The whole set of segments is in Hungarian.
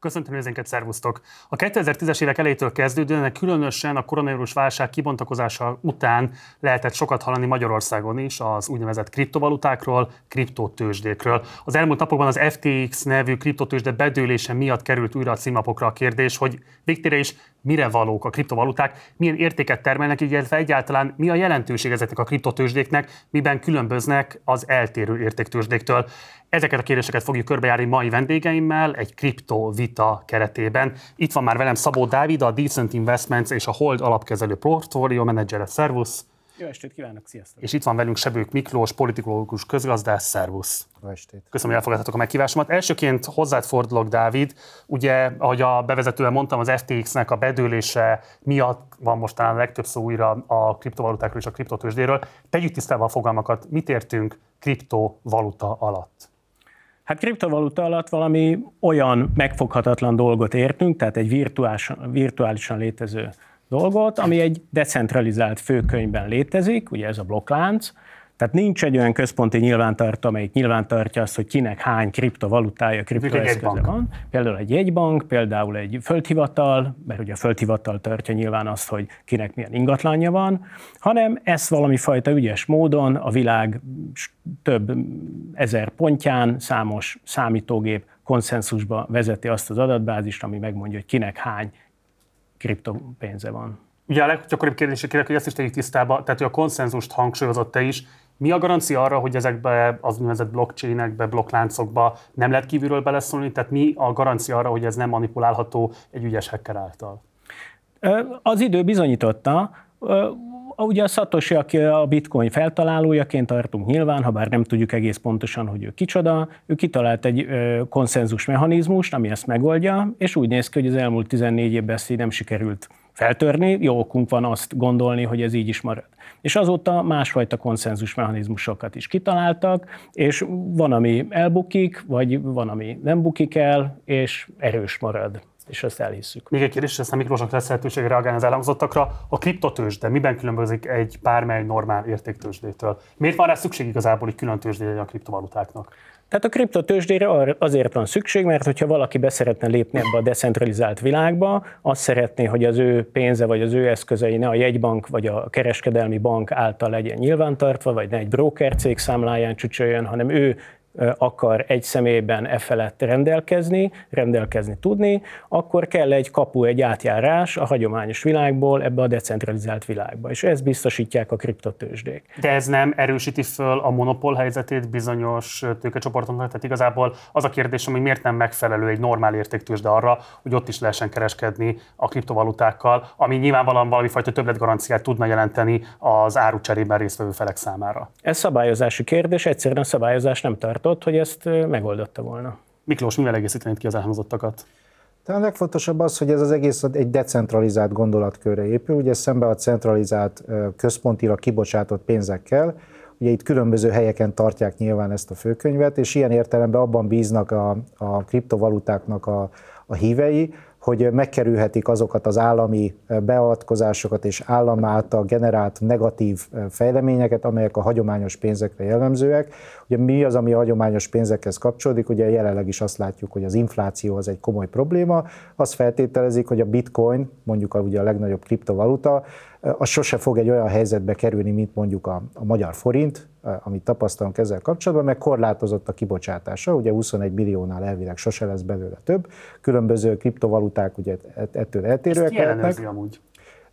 Köszöntöm nézőinket, szervusztok! A 2010-es évek elejétől kezdődően, különösen a koronavírus válság kibontakozása után lehetett sokat hallani Magyarországon is az úgynevezett kriptovalutákról, kriptotősdékről. Az elmúlt napokban az FTX nevű kriptotősde bedőlése miatt került újra a címlapokra a kérdés, hogy végtére is mire valók a kriptovaluták, milyen értéket termelnek, illetve egyáltalán mi a jelentőség ezeknek a kriptotősdéknek, miben különböznek az eltérő értéktősdéktől. Ezeket a kérdéseket fogjuk körbejárni mai vendégeimmel egy kriptovita keretében. Itt van már velem Szabó Dávid, a Decent Investments és a Hold alapkezelő portfólió menedzsere. Szervusz! Jó estét kívánok, sziasztok! És itt van velünk Sebők Miklós, politikológus közgazdász, szervusz! Jó estét! Köszönöm, hogy elfogadtatok a meghívásomat. Elsőként hozzád fordulok, Dávid. Ugye, ahogy a bevezetően mondtam, az FTX-nek a bedőlése miatt van most talán a legtöbb szó újra a kriptovalutákról és a kriptotősdéről. Tegyük tisztában a fogalmakat, mit értünk kriptovaluta alatt? Hát kriptovaluta alatt valami olyan megfoghatatlan dolgot értünk, tehát egy virtuálisan, virtuálisan létező dolgot, ami egy decentralizált főkönyvben létezik, ugye ez a blokklánc, tehát nincs egy olyan központi nyilvántartó, amelyik nyilvántartja azt, hogy kinek hány kriptovalutája, kriptoeszköze van. Például egy jegybank, például egy földhivatal, mert ugye a földhivatal tartja nyilván azt, hogy kinek milyen ingatlanja van, hanem ezt valami fajta ügyes módon a világ több ezer pontján számos számítógép konszenzusba vezeti azt az adatbázist, ami megmondja, hogy kinek hány kriptopénze van. Ugye a leggyakoribb kérdések kérek, hogy ezt is tegyük tisztába, tehát hogy a konszenzust hangsúlyozott te is, mi a garancia arra, hogy ezekbe az úgynevezett blockchainekbe, blokkláncokba nem lehet kívülről beleszólni? Tehát mi a garancia arra, hogy ez nem manipulálható egy ügyes hacker által? Az idő bizonyította, ugye a Satoshi, aki a bitcoin feltalálójaként tartunk nyilván, ha bár nem tudjuk egész pontosan, hogy ő kicsoda, ő kitalált egy konszenzus mechanizmust, ami ezt megoldja, és úgy néz ki, hogy az elmúlt 14 évben ezt így nem sikerült feltörni, jó okunk van azt gondolni, hogy ez így is marad. És azóta másfajta konszenzus mechanizmusokat is kitaláltak, és van, ami elbukik, vagy van, ami nem bukik el, és erős marad és ezt elhisszük. Még egy kérdés, aztán Miklósnak lesz lehetőség reagálni az elhangzottakra. A kriptotősde miben különbözik egy bármely normál értéktősdétől? Miért van rá szükség igazából egy külön tőzsdére a kriptovalutáknak? Tehát a kriptotősdére azért van szükség, mert hogyha valaki beszeretne lépni ebbe a decentralizált világba, azt szeretné, hogy az ő pénze vagy az ő eszközei ne a jegybank vagy a kereskedelmi bank által legyen nyilvántartva, vagy ne egy broker cég számláján csücsöljön, hanem ő akar egy személyben e felett rendelkezni, rendelkezni tudni, akkor kell egy kapu, egy átjárás a hagyományos világból ebbe a decentralizált világba, és ezt biztosítják a kriptotősdék. De ez nem erősíti föl a monopól helyzetét bizonyos tőkecsoportoknak? Tehát igazából az a kérdésem, hogy miért nem megfelelő egy normál értéktősde arra, hogy ott is lehessen kereskedni a kriptovalutákkal, ami nyilvánvalóan valami fajta többletgaranciát tudna jelenteni az árucserében résztvevő felek számára. Ez szabályozási kérdés, egyszerűen a szabályozás nem tart tartott, hogy ezt megoldotta volna. Miklós, mivel egészítenéd ki az elhangzottakat? De a legfontosabb az, hogy ez az egész egy decentralizált gondolatkörre épül, ugye szembe a centralizált, központilag kibocsátott pénzekkel, ugye itt különböző helyeken tartják nyilván ezt a főkönyvet, és ilyen értelemben abban bíznak a, a kriptovalutáknak a, a hívei, hogy megkerülhetik azokat az állami beavatkozásokat és állam által generált negatív fejleményeket, amelyek a hagyományos pénzekre jellemzőek. Ugye mi az, ami a hagyományos pénzekhez kapcsolódik? Ugye jelenleg is azt látjuk, hogy az infláció az egy komoly probléma. Azt feltételezik, hogy a bitcoin, mondjuk a, ugye a legnagyobb kriptovaluta, az sose fog egy olyan helyzetbe kerülni, mint mondjuk a, a magyar forint, amit tapasztalunk ezzel kapcsolatban, mert korlátozott a kibocsátása, ugye 21 milliónál elvileg sose lesz belőle több, különböző kriptovaluták ugye ettől eltérőek lehetnek. amúgy?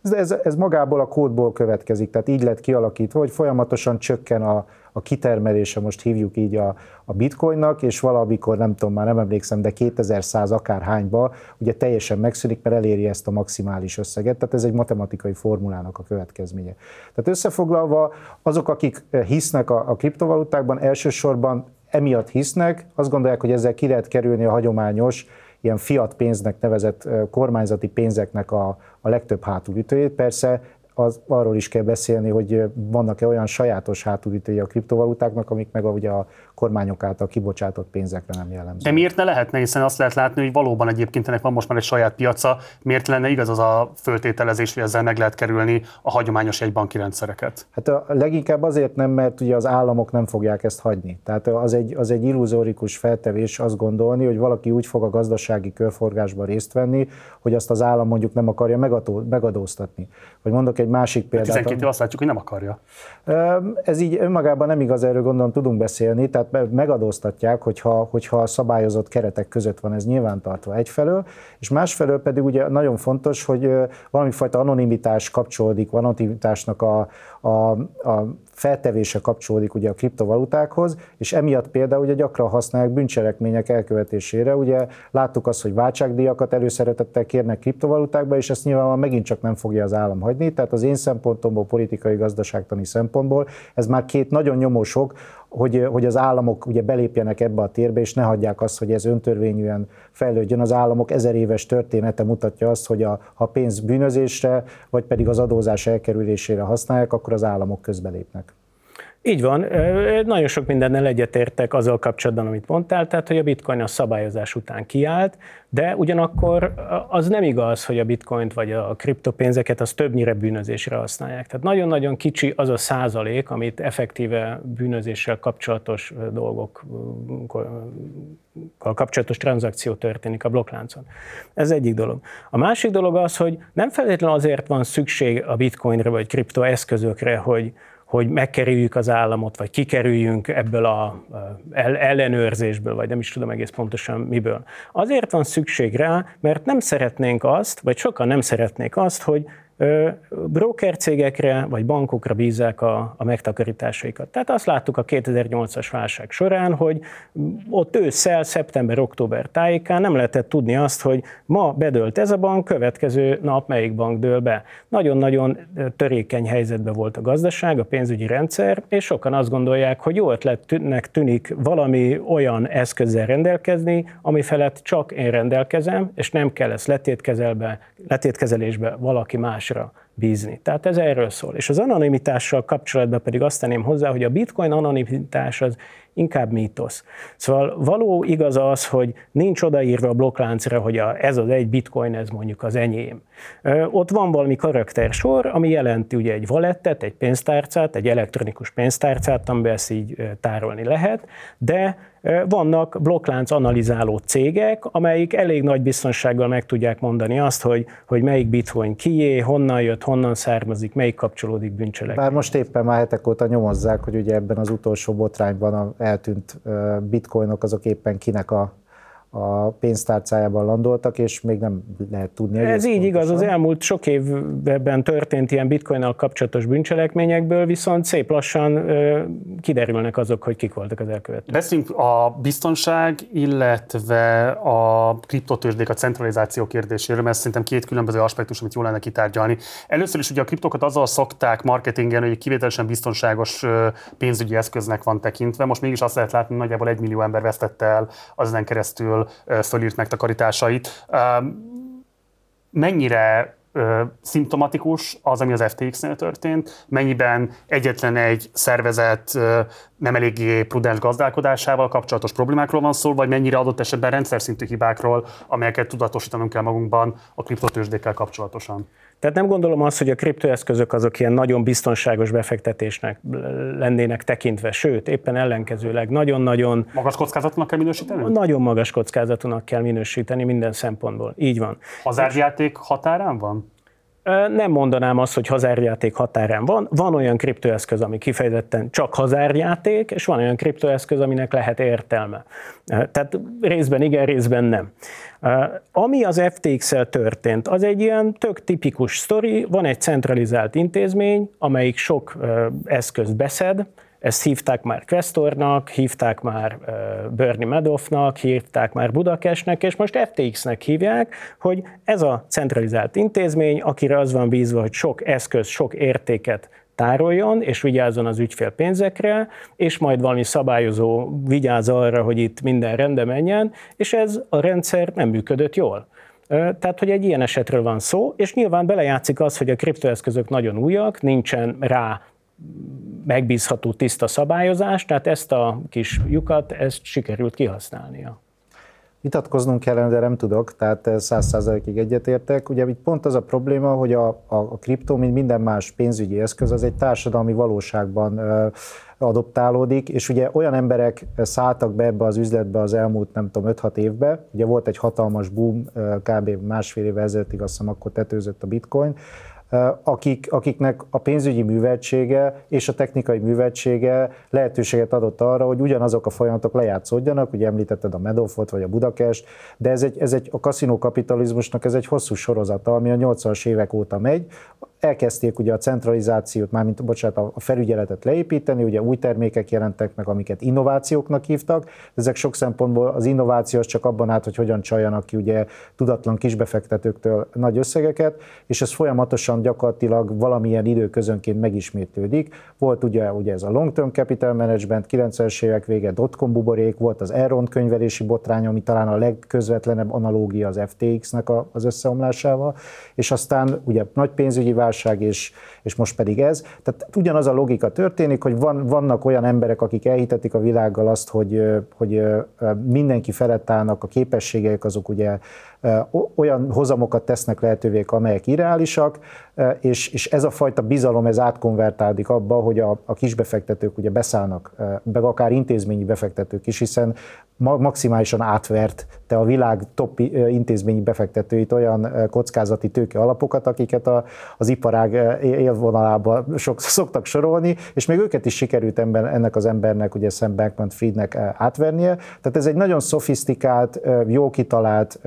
Ez, ez, ez magából a kódból következik, tehát így lett kialakítva, hogy folyamatosan csökken a, a kitermelése, most hívjuk így a, a bitcoinnak, és valamikor, nem tudom, már nem emlékszem, de 2100 akárhányba ugye teljesen megszűnik, mert eléri ezt a maximális összeget, tehát ez egy matematikai formulának a következménye. Tehát összefoglalva, azok, akik hisznek a, a kriptovalutákban, elsősorban emiatt hisznek, azt gondolják, hogy ezzel ki lehet kerülni a hagyományos, ilyen fiat pénznek nevezett kormányzati pénzeknek a, a legtöbb hátulütőjét. Persze az, arról is kell beszélni, hogy vannak-e olyan sajátos hátulütői a kriptovalutáknak, amik meg ugye a kormányok által kibocsátott pénzekre nem jellemző. De miért ne lehetne, hiszen azt lehet látni, hogy valóban egyébként ennek van most már egy saját piaca, miért lenne igaz az a föltételezés, hogy ezzel meg lehet kerülni a hagyományos egybanki rendszereket? Hát a leginkább azért nem, mert ugye az államok nem fogják ezt hagyni. Tehát az egy, az egy illuzórikus feltevés azt gondolni, hogy valaki úgy fog a gazdasági körforgásban részt venni, hogy azt az állam mondjuk nem akarja megadó, megadóztatni. Vagy mondok egy másik példát. 12 azt látjuk, hogy nem akarja. Ez így önmagában nem igaz, erről gondolom tudunk beszélni, tehát megadóztatják, hogyha, hogyha szabályozott keretek között van ez nyilvántartva egyfelől, és másfelől pedig ugye nagyon fontos, hogy valami fajta anonimitás kapcsolódik, anonimitásnak a, a, a feltevése kapcsolódik ugye a kriptovalutákhoz, és emiatt például ugye gyakran használják bűncselekmények elkövetésére. Ugye láttuk azt, hogy váltságdíjakat előszeretettel kérnek kriptovalutákba, és ezt nyilvánvalóan megint csak nem fogja az állam hagyni. Tehát az én szempontomból, politikai, gazdaságtani szempontból ez már két nagyon nyomósok, hogy, hogy az államok ugye belépjenek ebbe a térbe, és ne hagyják azt, hogy ez öntörvényűen fejlődjön. Az államok ezer éves története mutatja azt, hogy a, ha pénz bűnözésre, vagy pedig az adózás elkerülésére használják, akkor az államok közbelépnek. Így van, nagyon sok mindennel egyetértek azzal kapcsolatban, amit mondtál, tehát hogy a bitcoin a szabályozás után kiállt, de ugyanakkor az nem igaz, hogy a bitcoint vagy a kriptopénzeket az többnyire bűnözésre használják. Tehát nagyon-nagyon kicsi az a százalék, amit effektíve bűnözéssel kapcsolatos dolgokkal kapcsolatos tranzakció történik a blokkláncon. Ez egyik dolog. A másik dolog az, hogy nem feltétlenül azért van szükség a bitcoinra vagy kriptoeszközökre, hogy, hogy megkerüljük az államot, vagy kikerüljünk ebből a ellenőrzésből, vagy nem is tudom egész pontosan miből. Azért van szükség rá, mert nem szeretnénk azt, vagy sokan nem szeretnék azt, hogy broker cégekre vagy bankokra bízzák a, a megtakarításaikat. Tehát azt láttuk a 2008-as válság során, hogy ott ősszel, szeptember-október tájékán nem lehetett tudni azt, hogy ma bedölt ez a bank, következő nap melyik bank dől be. Nagyon-nagyon törékeny helyzetben volt a gazdaság, a pénzügyi rendszer, és sokan azt gondolják, hogy jó ötletnek tűnik valami olyan eszközzel rendelkezni, ami felett csak én rendelkezem, és nem kell ezt letétkezelésbe valaki más másra bízni. Tehát ez erről szól. És az anonimitással kapcsolatban pedig azt tenném hozzá, hogy a bitcoin anonimitás az inkább mítosz. Szóval való igaz az, hogy nincs odaírva a blokkláncra, hogy a, ez az egy bitcoin, ez mondjuk az enyém. Ott van valami karaktersor, ami jelenti ugye egy valettet, egy pénztárcát, egy elektronikus pénztárcát, amiben ezt így tárolni lehet, de vannak blokklánc analizáló cégek, amelyik elég nagy biztonsággal meg tudják mondani azt, hogy, hogy melyik bitcoin kié, honnan jött, honnan származik, melyik kapcsolódik bűncselekményhez. Bár most éppen már hetek óta nyomozzák, hogy ugye ebben az utolsó botrányban a eltűnt bitcoinok azok éppen kinek a a pénztárcájában landoltak, és még nem lehet tudni. Ez így pontosan. igaz, az elmúlt sok évben történt ilyen bitcoinnal kapcsolatos bűncselekményekből, viszont szép lassan ö, kiderülnek azok, hogy kik voltak az elkövetők. Beszéljünk a biztonság, illetve a kriptotőzsdék, a centralizáció kérdéséről, mert szerintem két különböző aspektus, amit jól lenne kitárgyalni. Először is ugye a kriptokat azzal szokták marketingen, hogy kivételesen biztonságos pénzügyi eszköznek van tekintve. Most mégis azt lehet látni, hogy nagyjából egy millió ember vesztette el az ezen keresztül fölírt megtakarításait. Mennyire szimptomatikus az, ami az FTX-nél történt, mennyiben egyetlen egy szervezet nem eléggé prudens gazdálkodásával kapcsolatos problémákról van szó, vagy mennyire adott esetben rendszer szintű hibákról, amelyeket tudatosítanunk kell magunkban a kriptotősdékkel kapcsolatosan. Tehát nem gondolom azt, hogy a kriptoeszközök azok ilyen nagyon biztonságos befektetésnek lennének tekintve, sőt, éppen ellenkezőleg nagyon-nagyon... Magas kockázatúnak kell minősíteni? Nagyon magas kockázatúnak kell minősíteni minden szempontból. Így van. Hazárjáték határán van? Nem mondanám azt, hogy hazárjáték határán van. Van olyan kriptoeszköz, ami kifejezetten csak hazárjáték, és van olyan kriptoeszköz, aminek lehet értelme. Tehát részben igen, részben nem. Ami az FTX-el történt, az egy ilyen tök tipikus sztori, van egy centralizált intézmény, amelyik sok eszközt beszed, ezt hívták már Questornak, hívták már Bernie Madoffnak, hívták már Budakesnek, és most FTX-nek hívják, hogy ez a centralizált intézmény, akire az van bízva, hogy sok eszköz, sok értéket tároljon, és vigyázzon az ügyfél pénzekre, és majd valami szabályozó vigyáz arra, hogy itt minden rendbe menjen, és ez a rendszer nem működött jól. Tehát, hogy egy ilyen esetről van szó, és nyilván belejátszik az, hogy a kriptoeszközök nagyon újak, nincsen rá megbízható, tiszta szabályozás, tehát ezt a kis lyukat, ezt sikerült kihasználnia. Vitatkoznunk kellene, de nem tudok, tehát száz százalékig egyetértek. Ugye itt pont az a probléma, hogy a, a, a kriptó, mint minden más pénzügyi eszköz, az egy társadalmi valóságban adoptálódik, és ugye olyan emberek szálltak be ebbe az üzletbe az elmúlt, nem tudom, 5-6 évbe, ugye volt egy hatalmas boom, kb. másfél évvel ezelőttig, azt hiszem, akkor tetőzött a bitcoin, akik, akiknek a pénzügyi műveltsége és a technikai műveltsége lehetőséget adott arra, hogy ugyanazok a folyamatok lejátszódjanak, ugye említetted a Medofot vagy a Budakest, de ez egy, ez egy a kaszinó kapitalizmusnak ez egy hosszú sorozata, ami a 80-as évek óta megy, elkezdték ugye a centralizációt, mármint bocsánat, a felügyeletet leépíteni, ugye új termékek jelentek meg, amiket innovációknak hívtak, ezek sok szempontból az innováció az csak abban állt, hogy hogyan csaljanak ki ugye tudatlan kisbefektetőktől nagy összegeket, és ez folyamatosan gyakorlatilag valamilyen időközönként megismétlődik. Volt ugye, ugye ez a long term capital management, 90-es évek vége dotcom buborék, volt az Enron könyvelési botrány, ami talán a legközvetlenebb analógia az FTX-nek az összeomlásával, és aztán ugye nagy pénzügyi válság, és, és most pedig ez. Tehát ugyanaz a logika történik, hogy van, vannak olyan emberek, akik elhitetik a világgal azt, hogy, hogy mindenki felett állnak, a képességeik azok ugye olyan hozamokat tesznek lehetővé, amelyek irreálisak, és, és ez a fajta bizalom, ez átkonvertálódik abba, hogy a, a kisbefektetők ugye beszállnak, meg akár intézményi befektetők is, hiszen maximálisan átvert te a világ top intézményi befektetőit, olyan kockázati tőke alapokat, akiket a, az iparág élvonalába sok, szoktak sorolni, és még őket is sikerült ember, ennek az embernek, ugye Sam Bankman-Friednek átvernie. Tehát ez egy nagyon szofisztikált, jó kitalált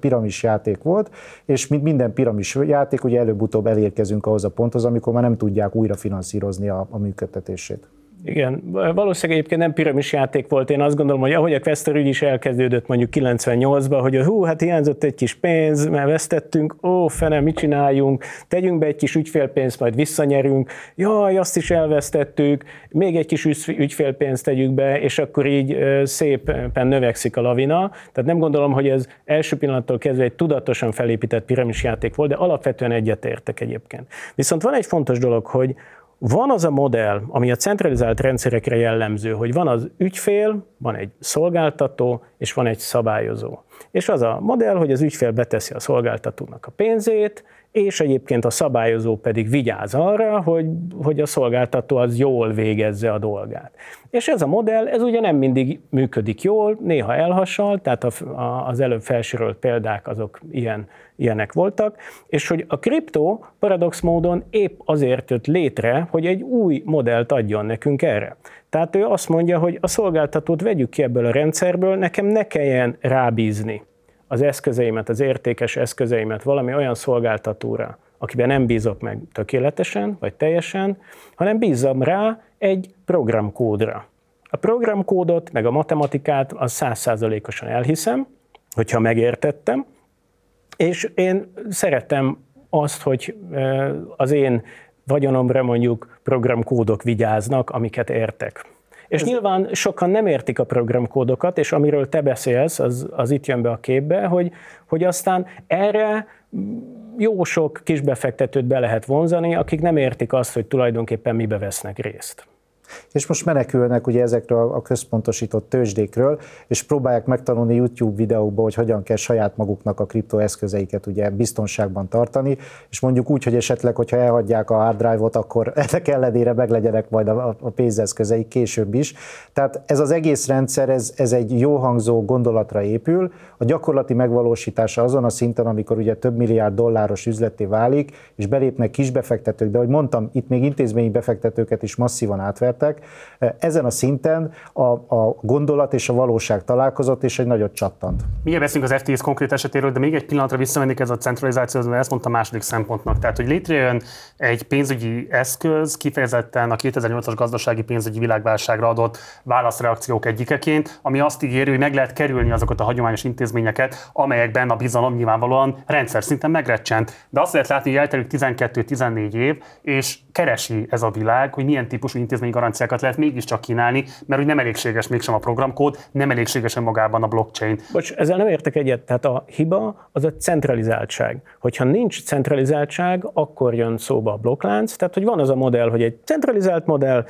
piramis játék volt, és mint minden piramis játék, ugye előbb-utóbb elérkezünk ahhoz a ponthoz, amikor már nem tudják újra finanszírozni a, a működtetését. Igen, valószínűleg egyébként nem piramis játék volt. Én azt gondolom, hogy ahogy a Questor ügy is elkezdődött mondjuk 98-ban, hogy hú, hát hiányzott egy kis pénz, mert vesztettünk, ó, fene, mit csináljunk, tegyünk be egy kis ügyfélpénzt, majd visszanyerünk, jaj, azt is elvesztettük, még egy kis ügyfélpénzt tegyük be, és akkor így szépen növekszik a lavina. Tehát nem gondolom, hogy ez első pillanattól kezdve egy tudatosan felépített piramis játék volt, de alapvetően egyetértek egyébként. Viszont van egy fontos dolog, hogy van az a modell, ami a centralizált rendszerekre jellemző, hogy van az ügyfél, van egy szolgáltató, és van egy szabályozó. És az a modell, hogy az ügyfél beteszi a szolgáltatónak a pénzét, és egyébként a szabályozó pedig vigyáz arra, hogy, hogy a szolgáltató az jól végezze a dolgát. És ez a modell, ez ugye nem mindig működik jól, néha elhasal, tehát az előbb felsorolt példák azok ilyen, ilyenek voltak, és hogy a kriptó paradox módon épp azért jött létre, hogy egy új modellt adjon nekünk erre. Tehát ő azt mondja, hogy a szolgáltatót vegyük ki ebből a rendszerből, nekem ne kelljen rábízni az eszközeimet, az értékes eszközeimet valami olyan szolgáltatóra, akiben nem bízok meg tökéletesen, vagy teljesen, hanem bízzam rá egy programkódra. A programkódot, meg a matematikát az százszázalékosan elhiszem, hogyha megértettem, és én szeretem azt, hogy az én vagyonomra mondjuk programkódok vigyáznak, amiket értek. És Ez... nyilván sokan nem értik a programkódokat, és amiről te beszélsz, az, az itt jön be a képbe, hogy, hogy aztán erre jó sok kisbefektetőt be lehet vonzani, akik nem értik azt, hogy tulajdonképpen mibe vesznek részt és most menekülnek ugye ezekről a központosított tőzsdékről, és próbálják megtanulni YouTube videókba, hogy hogyan kell saját maguknak a kriptoeszközeiket ugye biztonságban tartani, és mondjuk úgy, hogy esetleg, hogyha elhagyják a hard drive-ot, akkor ennek ellenére meglegyenek majd a, a pénzeszközeik később is. Tehát ez az egész rendszer, ez, ez egy jó hangzó gondolatra épül, a gyakorlati megvalósítása azon a szinten, amikor ugye több milliárd dolláros üzleté válik, és belépnek kisbefektetők, de ahogy mondtam, itt még intézményi befektetőket is masszívan átvertek, történtek. Ezen a szinten a, a gondolat és a valóság találkozott, és egy nagyot csattant. Milyen beszélünk az FTX konkrét esetéről, de még egy pillanatra visszamennék ez a centralizáció, mert ezt mondta második szempontnak. Tehát, hogy létrejön egy pénzügyi eszköz, kifejezetten a 2008-as gazdasági pénzügyi világválságra adott válaszreakciók egyikeként, ami azt ígéri, hogy meg lehet kerülni azokat a hagyományos intézményeket, amelyekben a bizalom nyilvánvalóan rendszer szinten megrecsent. De azt lehet látni, hogy eltelik 12-14 év, és keresi ez a világ, hogy milyen típusú intézmény garanciákat lehet mégiscsak kínálni, mert úgy nem elégséges mégsem a programkód, nem elégséges magában a blockchain. Bocs, ezzel nem értek egyet. Tehát a hiba az a centralizáltság. Hogyha nincs centralizáltság, akkor jön szóba a blokklánc. Tehát, hogy van az a modell, hogy egy centralizált modell,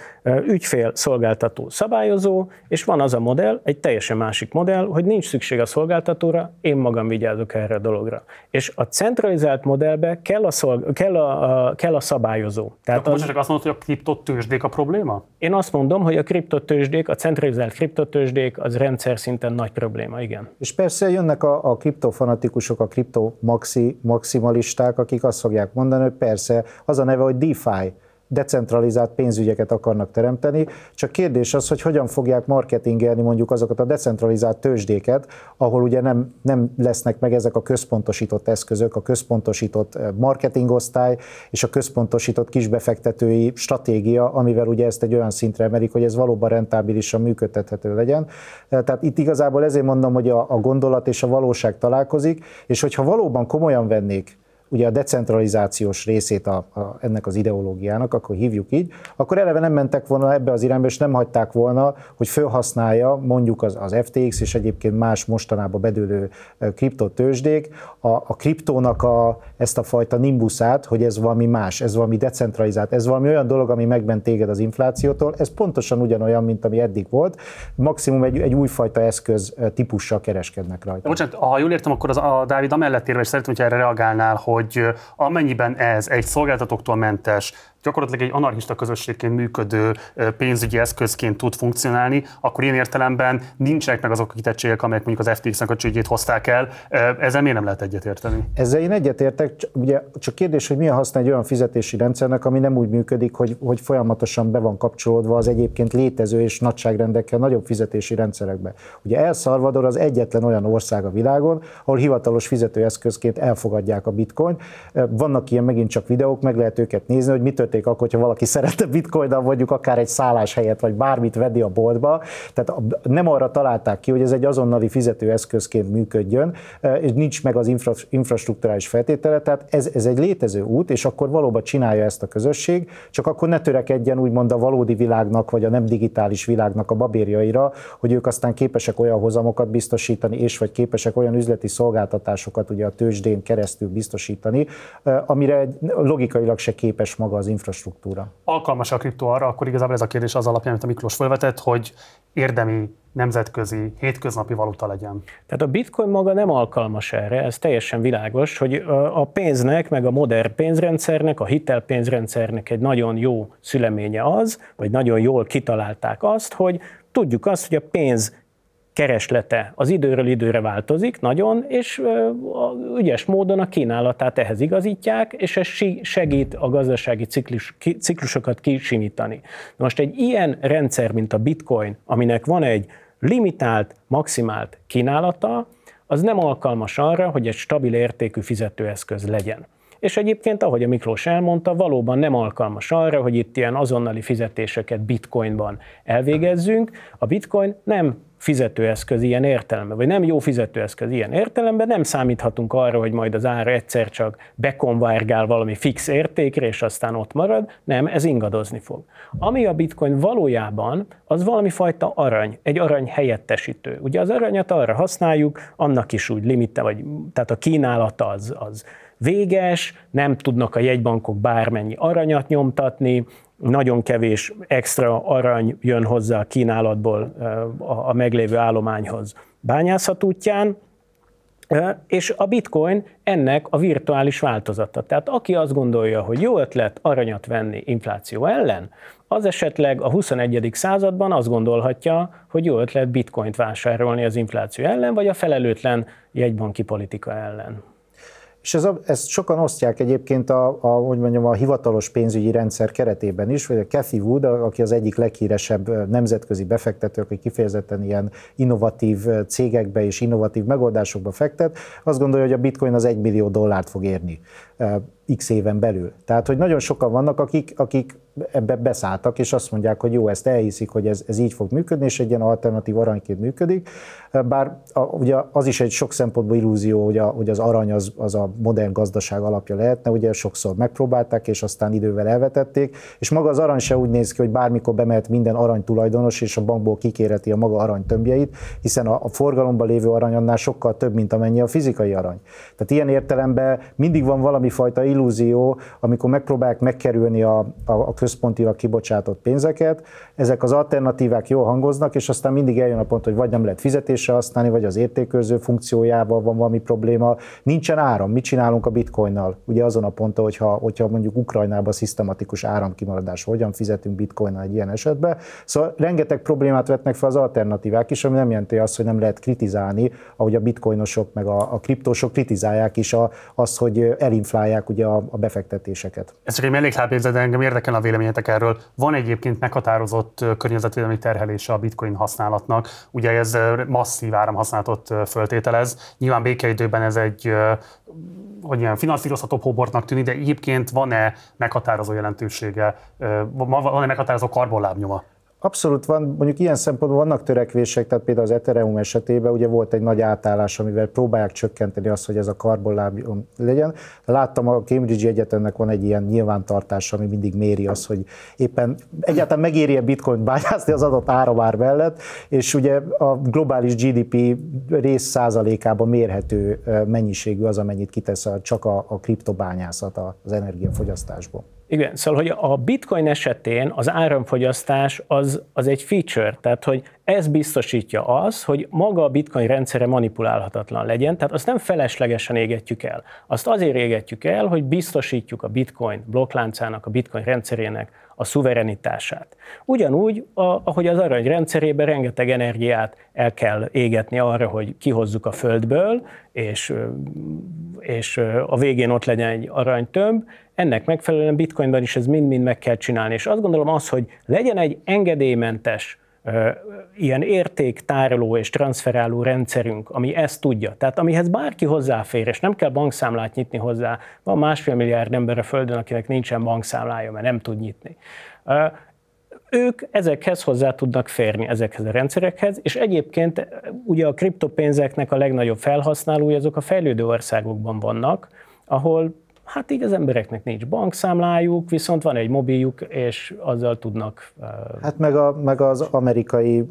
ügyfél, szolgáltató, szabályozó, és van az a modell, egy teljesen másik modell, hogy nincs szükség a szolgáltatóra, én magam vigyázok erre a dologra. És a centralizált modellbe kell a, szolg- kell a, a, kell a szabályozó. Tehát az... csak azt mondod, hogy a kriptotősdék a probléma? Én azt mondom, hogy a kriptotősdék, a centralizált kriptotősdék az rendszer szinten nagy probléma, igen. És persze jönnek a, a kriptofanatikusok, a kriptomaximalisták, akik azt fogják mondani, hogy persze az a neve, hogy DeFi, decentralizált pénzügyeket akarnak teremteni, csak kérdés az, hogy hogyan fogják marketingelni mondjuk azokat a decentralizált tőzsdéket, ahol ugye nem, nem lesznek meg ezek a központosított eszközök, a központosított eh, marketingosztály és a központosított kisbefektetői stratégia, amivel ugye ezt egy olyan szintre emelik, hogy ez valóban rentábilisan működtethető legyen. Eh, tehát itt igazából ezért mondom, hogy a, a gondolat és a valóság találkozik, és hogyha valóban komolyan vennék ugye a decentralizációs részét a, a, ennek az ideológiának, akkor hívjuk így, akkor eleve nem mentek volna ebbe az irányba, és nem hagyták volna, hogy felhasználja mondjuk az, az FTX és egyébként más mostanában bedőlő kriptotősdék a, a kriptónak a, ezt a fajta nimbuszát, hogy ez valami más, ez valami decentralizált, ez valami olyan dolog, ami megment téged az inflációtól, ez pontosan ugyanolyan, mint ami eddig volt, maximum egy, egy újfajta eszköz típussal kereskednek rajta. Bocsánat, ha jól értem, akkor az a Dávid amellett érve, és szeretném, hogy erre reagálnál, hogy hogy amennyiben ez egy szolgáltatóktól mentes, gyakorlatilag egy anarchista közösségként működő pénzügyi eszközként tud funkcionálni, akkor ilyen értelemben nincsenek meg azok a kitettségek, amelyek mondjuk az FTX-nek a csődjét hozták el. Ezzel miért nem lehet egyetérteni? Ezzel én egyetértek, ugye csak kérdés, hogy milyen haszna egy olyan fizetési rendszernek, ami nem úgy működik, hogy, hogy folyamatosan be van kapcsolódva az egyébként létező és nagyságrendekkel nagyobb fizetési rendszerekbe. Ugye El Salvador az egyetlen olyan ország a világon, ahol hivatalos fizetőeszközként elfogadják a bitcoin. Vannak ilyen megint csak videók, meg lehet őket nézni, hogy mit történik akkor, hogyha valaki szeretne bitcoinnal mondjuk akár egy szállás helyet, vagy bármit venni a boltba. Tehát nem arra találták ki, hogy ez egy azonnali fizetőeszközként működjön, e, és nincs meg az infra, infrastruktúrális feltétele, tehát ez, ez egy létező út, és akkor valóban csinálja ezt a közösség, csak akkor ne törekedjen úgymond a valódi világnak, vagy a nem digitális világnak a babérjaira, hogy ők aztán képesek olyan hozamokat biztosítani, és vagy képesek olyan üzleti szolgáltatásokat ugye a tőzsdén keresztül biztosítani, e, amire logikailag se képes maga az infrastruktúra infrastruktúra. Alkalmas a kriptó arra, akkor igazából ez a kérdés az alapján, amit a Miklós felvetett, hogy érdemi, nemzetközi, hétköznapi valuta legyen. Tehát a bitcoin maga nem alkalmas erre, ez teljesen világos, hogy a pénznek, meg a modern pénzrendszernek, a hitelpénzrendszernek egy nagyon jó szüleménye az, vagy nagyon jól kitalálták azt, hogy tudjuk azt, hogy a pénz kereslete az időről időre változik nagyon, és ügyes módon a kínálatát ehhez igazítják, és ez segít a gazdasági ciklus, ciklusokat kisimítani. Most egy ilyen rendszer, mint a bitcoin, aminek van egy limitált, maximált kínálata, az nem alkalmas arra, hogy egy stabil értékű fizetőeszköz legyen. És egyébként, ahogy a Miklós elmondta, valóban nem alkalmas arra, hogy itt ilyen azonnali fizetéseket bitcoinban elvégezzünk. A bitcoin nem fizetőeszköz ilyen értelemben, vagy nem jó fizetőeszköz ilyen értelemben, nem számíthatunk arra, hogy majd az ára egyszer csak bekonvárgál valami fix értékre, és aztán ott marad, nem, ez ingadozni fog. Ami a bitcoin valójában, az valami fajta arany, egy arany helyettesítő. Ugye az aranyat arra használjuk, annak is úgy limite, vagy tehát a kínálata az, az véges, nem tudnak a jegybankok bármennyi aranyat nyomtatni, nagyon kevés extra arany jön hozzá a kínálatból a meglévő állományhoz bányászat útján, és a bitcoin ennek a virtuális változata. Tehát aki azt gondolja, hogy jó ötlet aranyat venni infláció ellen, az esetleg a 21. században azt gondolhatja, hogy jó ötlet bitcoint vásárolni az infláció ellen, vagy a felelőtlen jegybanki politika ellen. És ez ezt sokan osztják egyébként a, a, hogy mondjam, a hivatalos pénzügyi rendszer keretében is, vagy a Cathy Wood, aki az egyik leghíresebb nemzetközi befektető, aki kifejezetten ilyen innovatív cégekbe és innovatív megoldásokba fektet, azt gondolja, hogy a bitcoin az egy millió dollárt fog érni x éven belül. Tehát, hogy nagyon sokan vannak, akik, akik ebbe beszálltak, és azt mondják, hogy jó, ezt elhiszik, hogy ez, ez így fog működni, és egy ilyen alternatív aranyként működik. Bár a, ugye az is egy sok szempontból illúzió, hogy, a, hogy az arany az, az a modern gazdaság alapja lehetne, ugye sokszor megpróbálták, és aztán idővel elvetették, és maga az arany se úgy néz ki, hogy bármikor bemehet minden arany tulajdonos, és a bankból kikéreti a maga arany tömbjeit, hiszen a, a forgalomban lévő arany annál sokkal több, mint amennyi a fizikai arany. Tehát ilyen értelemben mindig van valami fajta illúzió, amikor megpróbálják megkerülni a, a, a központilag kibocsátott pénzeket, ezek az alternatívák jól hangoznak, és aztán mindig eljön a pont, hogy vagy nem lehet fizetésre használni, vagy az értékőrző funkciójával van valami probléma. Nincsen áram, mit csinálunk a bitcoinnal? Ugye azon a ponton, hogyha, hogyha mondjuk Ukrajnában szisztematikus áramkimaradás, hogyan fizetünk bitcoinnal egy ilyen esetben. Szóval rengeteg problémát vetnek fel az alternatívák is, ami nem jelenti azt, hogy nem lehet kritizálni, ahogy a bitcoinosok meg a, a kriptósok kritizálják is a, azt, hogy elinflálják ugye a, a befektetéseket. Ez csak egy melléklábjegyzet, engem érdekel a véleményetek erről. Van egyébként meghatározott környezetvédelmi terhelése a bitcoin használatnak. Ugye ez masszív áramhasználatot föltételez. Nyilván békeidőben ez egy hogy ilyen finanszírozható hóbortnak tűnik, de egyébként van-e meghatározó jelentősége, van-e meghatározó karbonlábnyoma? Abszolút van, mondjuk ilyen szempontból vannak törekvések, tehát például az Ethereum esetében ugye volt egy nagy átállás, amivel próbálják csökkenteni azt, hogy ez a karbonlábium legyen. Láttam a Cambridge Egyetemnek van egy ilyen nyilvántartás, ami mindig méri azt, hogy éppen egyáltalán megéri a bitcoin bányászni az adott áramár mellett, és ugye a globális GDP rész százalékában mérhető mennyiségű az, amennyit kitesz csak a, a kriptobányászat az energiafogyasztásból. Igen, szóval, hogy a bitcoin esetén az áramfogyasztás az, az egy feature, tehát hogy ez biztosítja az, hogy maga a bitcoin rendszere manipulálhatatlan legyen, tehát azt nem feleslegesen égetjük el. Azt azért égetjük el, hogy biztosítjuk a bitcoin blokkláncának, a bitcoin rendszerének a szuverenitását. Ugyanúgy, ahogy az arany rendszerében rengeteg energiát el kell égetni arra, hogy kihozzuk a földből, és, és a végén ott legyen egy aranytömb, ennek megfelelően bitcoinban is ez mind-mind meg kell csinálni. És azt gondolom az, hogy legyen egy engedélymentes ilyen értéktároló és transferáló rendszerünk, ami ezt tudja, tehát amihez bárki hozzáfér, és nem kell bankszámlát nyitni hozzá, van másfél milliárd ember a Földön, akinek nincsen bankszámlája, mert nem tud nyitni. Ők ezekhez hozzá tudnak férni, ezekhez a rendszerekhez, és egyébként ugye a kriptopénzeknek a legnagyobb felhasználói azok a fejlődő országokban vannak, ahol Hát így az embereknek nincs bankszámlájuk, viszont van egy mobiljuk, és azzal tudnak... Hát meg, a, meg az amerikai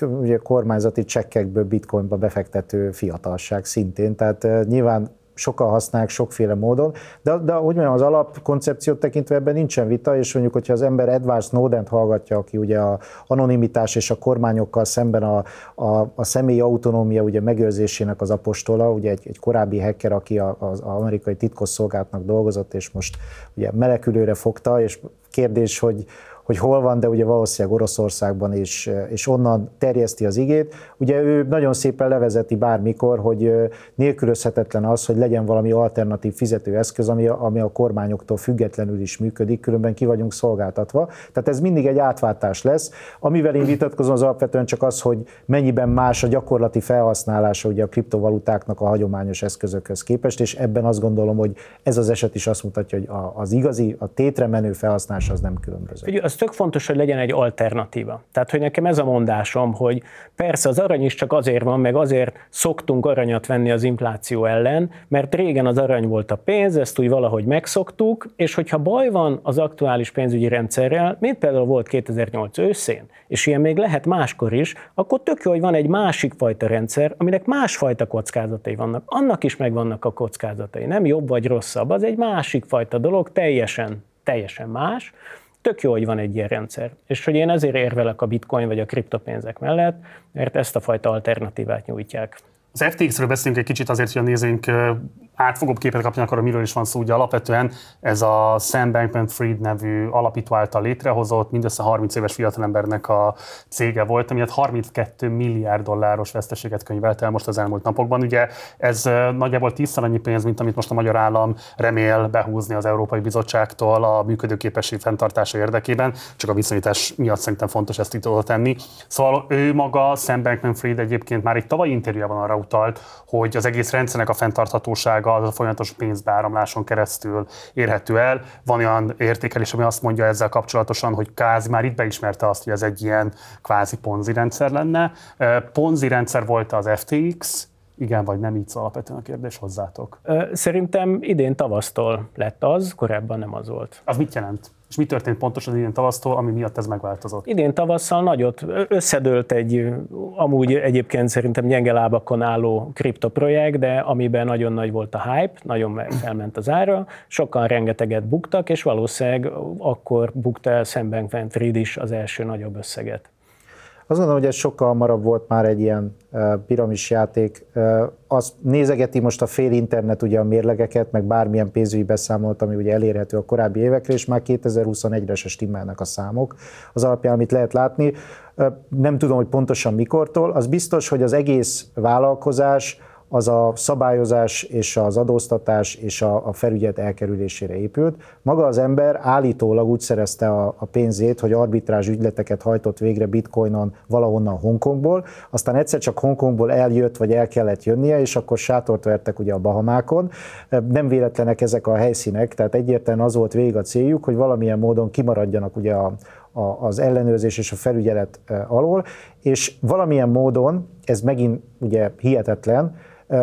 ugye kormányzati csekkekből bitcoinba befektető fiatalság szintén, tehát nyilván sokan használják sokféle módon, de, de úgy mondjam, az alapkoncepciót tekintve ebben nincsen vita, és mondjuk, hogyha az ember Edward snowden hallgatja, aki ugye a anonimitás és a kormányokkal szemben a, a, a személyi autonómia ugye megőrzésének az apostola, ugye egy, egy korábbi hacker, aki az, az amerikai titkosszolgálatnak dolgozott, és most ugye melekülőre fogta, és kérdés, hogy, hogy hol van, de ugye valószínűleg Oroszországban és, és onnan terjeszti az igét. Ugye ő nagyon szépen levezeti bármikor, hogy nélkülözhetetlen az, hogy legyen valami alternatív fizetőeszköz, ami, ami a kormányoktól függetlenül is működik, különben ki vagyunk szolgáltatva. Tehát ez mindig egy átváltás lesz. Amivel én vitatkozom, az alapvetően csak az, hogy mennyiben más a gyakorlati felhasználása ugye a kriptovalutáknak a hagyományos eszközökhöz képest, és ebben azt gondolom, hogy ez az eset is azt mutatja, hogy az igazi, a tétre menő felhasználás az nem különböző. Ugye, az tök fontos, hogy legyen egy alternatíva. Tehát, hogy nekem ez a mondásom, hogy persze az arany is csak azért van, meg azért szoktunk aranyat venni az infláció ellen, mert régen az arany volt a pénz, ezt úgy valahogy megszoktuk, és hogyha baj van az aktuális pénzügyi rendszerrel, mint például volt 2008 őszén, és ilyen még lehet máskor is, akkor tök jó, hogy van egy másik fajta rendszer, aminek másfajta kockázatai vannak. Annak is megvannak a kockázatai, nem jobb vagy rosszabb, az egy másik fajta dolog, teljesen, teljesen más tök jó, hogy van egy ilyen rendszer. És hogy én ezért érvelek a bitcoin vagy a kriptopénzek mellett, mert ezt a fajta alternatívát nyújtják. Az FTX-ről beszélünk egy kicsit azért, hogy a nézőink átfogóbb képet kapjanak arra, miről is van szó. Ugye alapvetően ez a Sam Bankman-Fried nevű alapító által létrehozott, mindössze 30 éves fiatalembernek a cége volt, ami 32 milliárd dolláros veszteséget könyvelt el most az elmúlt napokban. Ugye ez nagyjából tízszer annyi pénz, mint amit most a magyar állam remél behúzni az Európai Bizottságtól a működőképesség fenntartása érdekében, csak a viszonyítás miatt szerintem fontos ezt itt tenni. Szóval ő maga, Sam Bankman-Fried egyébként már egy tavalyi interjúban arra utalt, hogy az egész rendszernek a fenntarthatósága az a folyamatos pénzbeáramláson keresztül érhető el. Van olyan értékelés, ami azt mondja ezzel kapcsolatosan, hogy Kázi már itt beismerte azt, hogy ez egy ilyen kvázi ponzi rendszer lenne. Ponzi rendszer volt az FTX, igen vagy nem, így alapvetően a kérdés hozzátok. Szerintem idén tavasztól lett az, korábban nem az volt. Az mit jelent? És mi történt pontosan idén tavasztól, ami miatt ez megváltozott? Idén tavasszal nagyot összedőlt egy amúgy egyébként szerintem gyenge lábakon álló kriptoprojekt, de amiben nagyon nagy volt a hype, nagyon felment az ára, sokan rengeteget buktak, és valószínűleg akkor bukta el szemben Fried is az első nagyobb összeget. Azt gondolom, hogy ez sokkal hamarabb volt már egy ilyen piramis játék. Az nézegeti most a fél internet ugye a mérlegeket, meg bármilyen pénzügyi beszámolt, ami ugye elérhető a korábbi évekre, és már 2021-re se stimmelnek a számok. Az alapján, amit lehet látni, nem tudom, hogy pontosan mikortól, az biztos, hogy az egész vállalkozás az a szabályozás és az adóztatás és a, a felügyet elkerülésére épült. Maga az ember állítólag úgy szerezte a, a pénzét, hogy arbitrázs ügyleteket hajtott végre bitcoinon valahonnan Hongkongból, aztán egyszer csak Hongkongból eljött, vagy el kellett jönnie, és akkor sátort vertek ugye a Bahamákon. Nem véletlenek ezek a helyszínek, tehát egyértelműen az volt végig a céljuk, hogy valamilyen módon kimaradjanak ugye a, az ellenőrzés és a felügyelet alól, és valamilyen módon, ez megint ugye hihetetlen,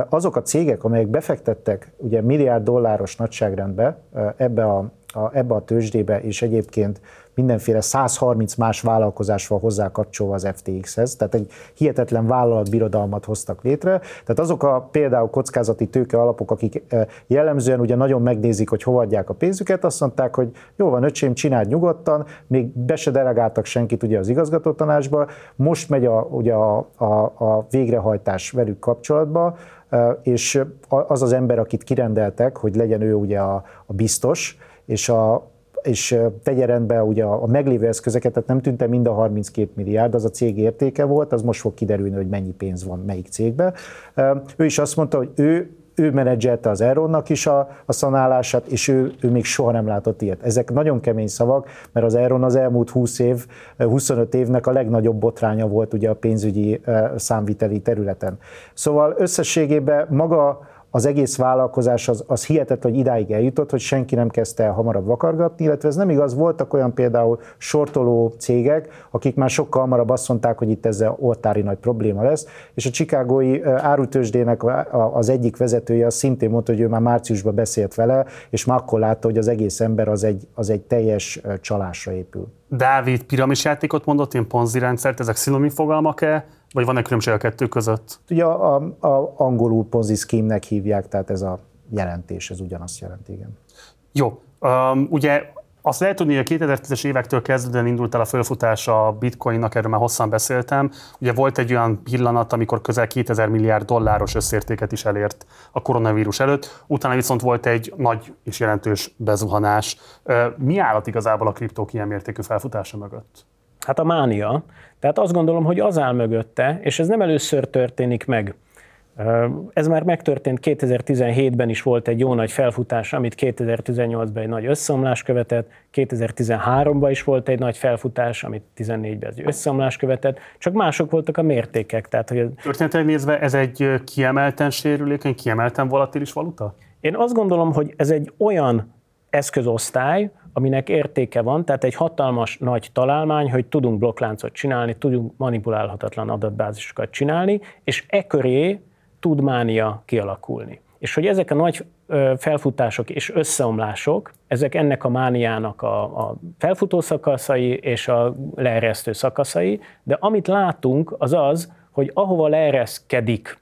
azok a cégek, amelyek befektettek ugye milliárd dolláros nagyságrendbe ebbe a, a, ebbe a tőzsdébe, és egyébként mindenféle 130 más vállalkozás van hozzá kapcsolva az FTX-hez, tehát egy hihetetlen vállalatbirodalmat hoztak létre. Tehát azok a például kockázati tőke alapok, akik jellemzően ugye nagyon megnézik, hogy hova adják a pénzüket, azt mondták, hogy jó van, öcsém, csináld nyugodtan, még be se delegáltak senkit ugye az igazgatótanácsba, most megy a, ugye a, a, a végrehajtás velük kapcsolatba, és az az ember, akit kirendeltek, hogy legyen ő ugye a, a biztos, és a, és tegye rendbe ugye a, a meglévő eszközeket, tehát nem tűnt mind a 32 milliárd, az a cég értéke volt, az most fog kiderülni, hogy mennyi pénz van melyik cégben. Ő is azt mondta, hogy ő ő menedzselte az Eronnak is a, a szanálását, és ő, ő még soha nem látott ilyet. Ezek nagyon kemény szavak, mert az Eron az elmúlt 20 év, 25 évnek a legnagyobb botránya volt ugye a pénzügyi számviteli területen. Szóval összességében maga az egész vállalkozás az, az hihetetlen, hogy idáig eljutott, hogy senki nem kezdte el hamarabb vakargatni, illetve ez nem igaz, voltak olyan például sortoló cégek, akik már sokkal hamarabb azt mondták, hogy itt ezzel oltári nagy probléma lesz, és a Chicagói árutősdének az egyik vezetője az szintén mondta, hogy ő már márciusban beszélt vele, és már akkor látta, hogy az egész ember az egy, az egy teljes csalásra épül. Dávid piramis játékot mondott, ilyen ponzi rendszert, ezek szinomi fogalmak-e? Vagy van-e különbség a kettő között? Ugye a, a, a angolul Ponzi scheme-nek hívják, tehát ez a jelentés, ez ugyanazt jelenti, igen. Jó. Um, ugye azt lehet tudni, hogy a 2010-es évektől kezdődően indult el a fölfutás a bitcoinnak, erről már hosszan beszéltem. Ugye volt egy olyan pillanat, amikor közel 2000 milliárd dolláros összértéket is elért a koronavírus előtt, utána viszont volt egy nagy és jelentős bezuhanás. Mi állat igazából a kriptók ilyen mértékű felfutása mögött? Hát a mánia. Tehát azt gondolom, hogy az áll mögötte, és ez nem először történik meg. Ez már megtörtént 2017-ben is volt egy jó nagy felfutás, amit 2018-ban egy nagy összeomlás követett, 2013-ban is volt egy nagy felfutás, amit 14-ben egy összeomlás követett, csak mások voltak a mértékek. Tehát, hogy Történetileg nézve ez egy kiemelten sérülékeny, kiemelten volatilis valuta? Én azt gondolom, hogy ez egy olyan eszközosztály, aminek értéke van, tehát egy hatalmas nagy találmány, hogy tudunk blokkláncot csinálni, tudunk manipulálhatatlan adatbázisokat csinálni, és e köré tud mánia kialakulni. És hogy ezek a nagy felfutások és összeomlások, ezek ennek a mániának a, a felfutó szakaszai és a leeresztő szakaszai, de amit látunk, az az, hogy ahova leereszkedik,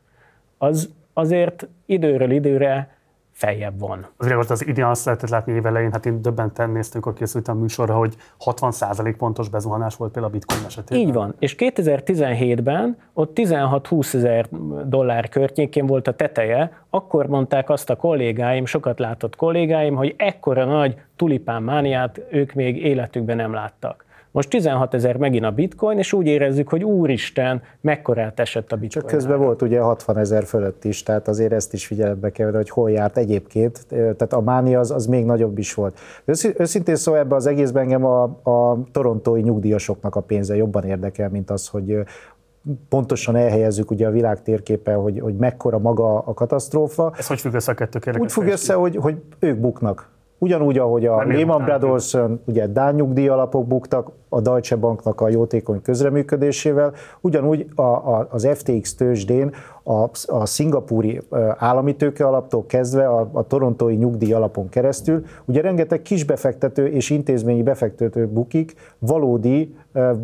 az azért időről időre feljebb van. Azért az idén azt lehetett látni évelején, hát én döbbenten néztem, amikor készültem a műsorra, hogy 60% pontos bezuhanás volt például a bitcoin esetében. Így van, és 2017-ben ott 16-20 ezer dollár környékén volt a teteje, akkor mondták azt a kollégáim, sokat látott kollégáim, hogy ekkora nagy tulipán mániát ők még életükben nem láttak. Most 16 ezer megint a bitcoin, és úgy érezzük, hogy úristen, mekkorát esett a bitcoin. Csak közben volt ugye 60 ezer fölött is, tehát azért ezt is figyelembe kell hogy hol járt egyébként. Tehát a mánia az, az még nagyobb is volt. Őszintén szó ebbe az egészben engem a, a torontói nyugdíjasoknak a pénze jobban érdekel, mint az, hogy pontosan elhelyezzük ugye a világ térképen, hogy, hogy mekkora maga a katasztrófa. Ez hogy függ össze a kettő Úgy függ össze, hogy, hogy ők buknak. Ugyanúgy, ahogy a Lehman Brothers, ugye Dán nyugdíj alapok buktak, a Deutsche Banknak a jótékony közreműködésével, ugyanúgy a, a, az FTX tőzsdén a, a szingapúri állami tőke alaptól kezdve a, a torontói nyugdíj alapon keresztül, ugye rengeteg kisbefektető és intézményi befektető bukik valódi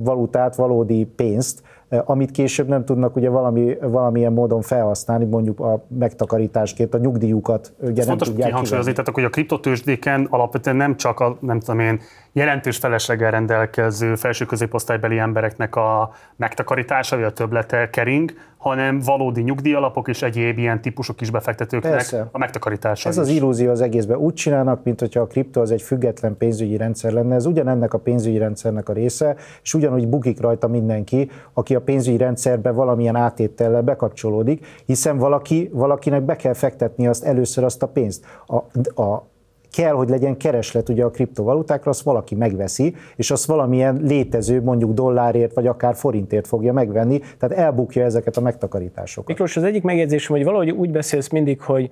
valutát, valódi pénzt, amit később nem tudnak ugye valami, valamilyen módon felhasználni, mondjuk a megtakarításként a nyugdíjukat ugye nem fontos tudják kihangsúlyozni, tehát hogy a kriptotősdéken alapvetően nem csak a, nem tudom én, jelentős felesleggel rendelkező felső középosztálybeli embereknek a megtakarítása, vagy a töblete kering, hanem valódi nyugdíjalapok és egyéb ilyen típusú kisbefektetőknek Persze. a megtakarítása Ez is. az illúzió az egészben. Úgy csinálnak, mint hogyha a kripto az egy független pénzügyi rendszer lenne. Ez ugyanennek a pénzügyi rendszernek a része, és ugyanúgy bukik rajta mindenki, aki a pénzügyi rendszerbe valamilyen átétellel bekapcsolódik, hiszen valaki, valakinek be kell fektetni azt először azt a pénzt. A, a, kell, hogy legyen kereslet ugye a kriptovalutákra, azt valaki megveszi, és azt valamilyen létező, mondjuk dollárért, vagy akár forintért fogja megvenni, tehát elbukja ezeket a megtakarításokat. Miklós, az egyik megjegyzésem, hogy valahogy úgy beszélsz mindig, hogy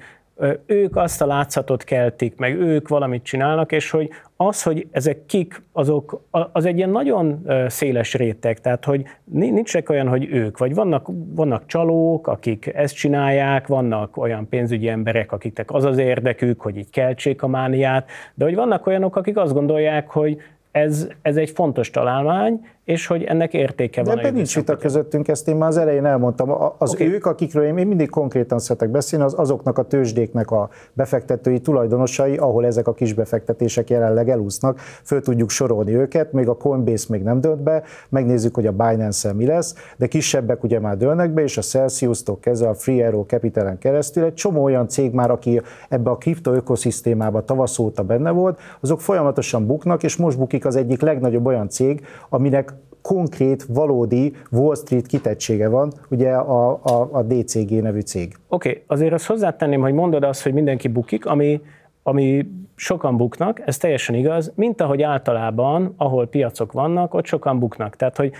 ők azt a látszatot keltik, meg ők valamit csinálnak, és hogy az, hogy ezek kik, azok, az egy ilyen nagyon széles réteg, tehát hogy nincsek olyan, hogy ők, vagy vannak, vannak csalók, akik ezt csinálják, vannak olyan pénzügyi emberek, akiknek az az érdekük, hogy így keltsék a mániát, de hogy vannak olyanok, akik azt gondolják, hogy ez, ez egy fontos találmány, és hogy ennek értéke van. De ebben nincs vita közöttünk, ezt én már az elején elmondtam. Az okay. ők, akikről én mindig konkrétan szeretek beszélni, az azoknak a tőzsdéknek a befektetői tulajdonosai, ahol ezek a kis befektetések jelenleg elúsznak. Föl tudjuk sorolni őket, még a Coinbase még nem dönt be, megnézzük, hogy a binance mi lesz, de kisebbek ugye már dőlnek be, és a Celsius-tól kezdve a Free Arrow Capital-en keresztül egy csomó olyan cég már, aki ebbe a kripto ökoszisztémába tavasz óta benne volt, azok folyamatosan buknak, és most bukik az egyik legnagyobb olyan cég, aminek konkrét, valódi Wall Street kitettsége van, ugye a, a, a DCG nevű cég. Oké, okay, azért azt hozzátenném, hogy mondod azt, hogy mindenki bukik, ami, ami sokan buknak, ez teljesen igaz, mint ahogy általában, ahol piacok vannak, ott sokan buknak. Tehát, hogy